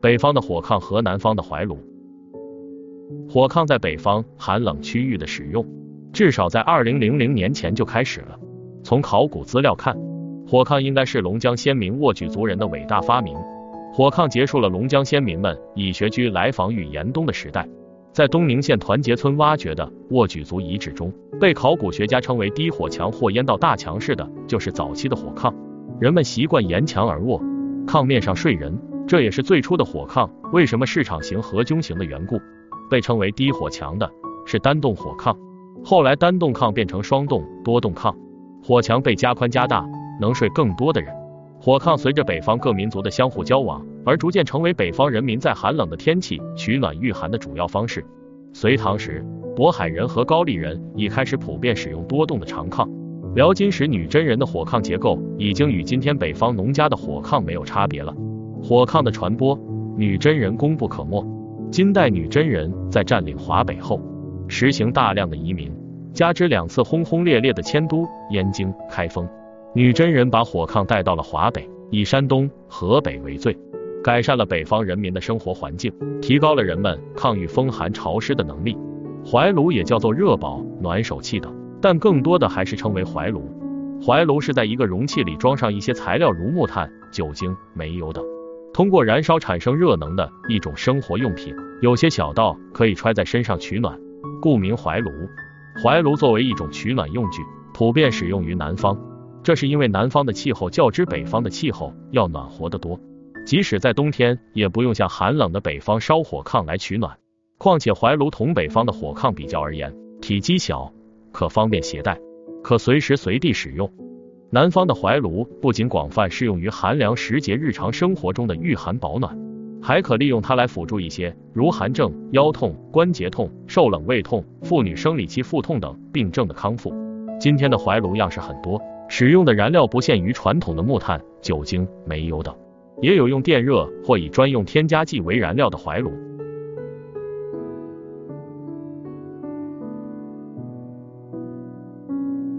北方的火炕和南方的怀炉。火炕在北方寒冷区域的使用，至少在二零零零年前就开始了。从考古资料看，火炕应该是龙江先民沃举族人的伟大发明。火炕结束了龙江先民们以穴居来防御严冬的时代。在东宁县团结村挖掘的沃举族遗址中，被考古学家称为低火墙或烟道大墙式的，就是早期的火炕。人们习惯沿墙而卧，炕面上睡人，这也是最初的火炕为什么市场型和弓形的缘故。被称为低火墙的是单洞火炕，后来单洞炕变成双洞、多洞炕，火墙被加宽加大，能睡更多的人。火炕随着北方各民族的相互交往，而逐渐成为北方人民在寒冷的天气取暖御寒的主要方式。隋唐时，渤海人和高丽人已开始普遍使用多洞的长炕。辽金时，女真人的火炕结构已经与今天北方农家的火炕没有差别了。火炕的传播，女真人功不可没。金代女真人在占领华北后，实行大量的移民，加之两次轰轰烈烈的迁都燕京、开封，女真人把火炕带到了华北，以山东、河北为最，改善了北方人民的生活环境，提高了人们抗御风寒潮湿的能力。怀炉也叫做热宝、暖手器等，但更多的还是称为怀炉。怀炉是在一个容器里装上一些材料，如木炭、酒精、煤油等。通过燃烧产生热能的一种生活用品，有些小到可以揣在身上取暖，故名怀炉。怀炉作为一种取暖用具，普遍使用于南方，这是因为南方的气候较之北方的气候要暖和得多，即使在冬天也不用像寒冷的北方烧火炕来取暖。况且怀炉同北方的火炕比较而言，体积小，可方便携带，可随时随地使用。南方的怀炉不仅广泛适用于寒凉时节日常生活中的御寒保暖，还可利用它来辅助一些如寒症、腰痛、关节痛、受冷胃痛、妇女生理期腹痛等病症的康复。今天的怀炉样式很多，使用的燃料不限于传统的木炭、酒精、煤油等，也有用电热或以专用添加剂为燃料的怀炉。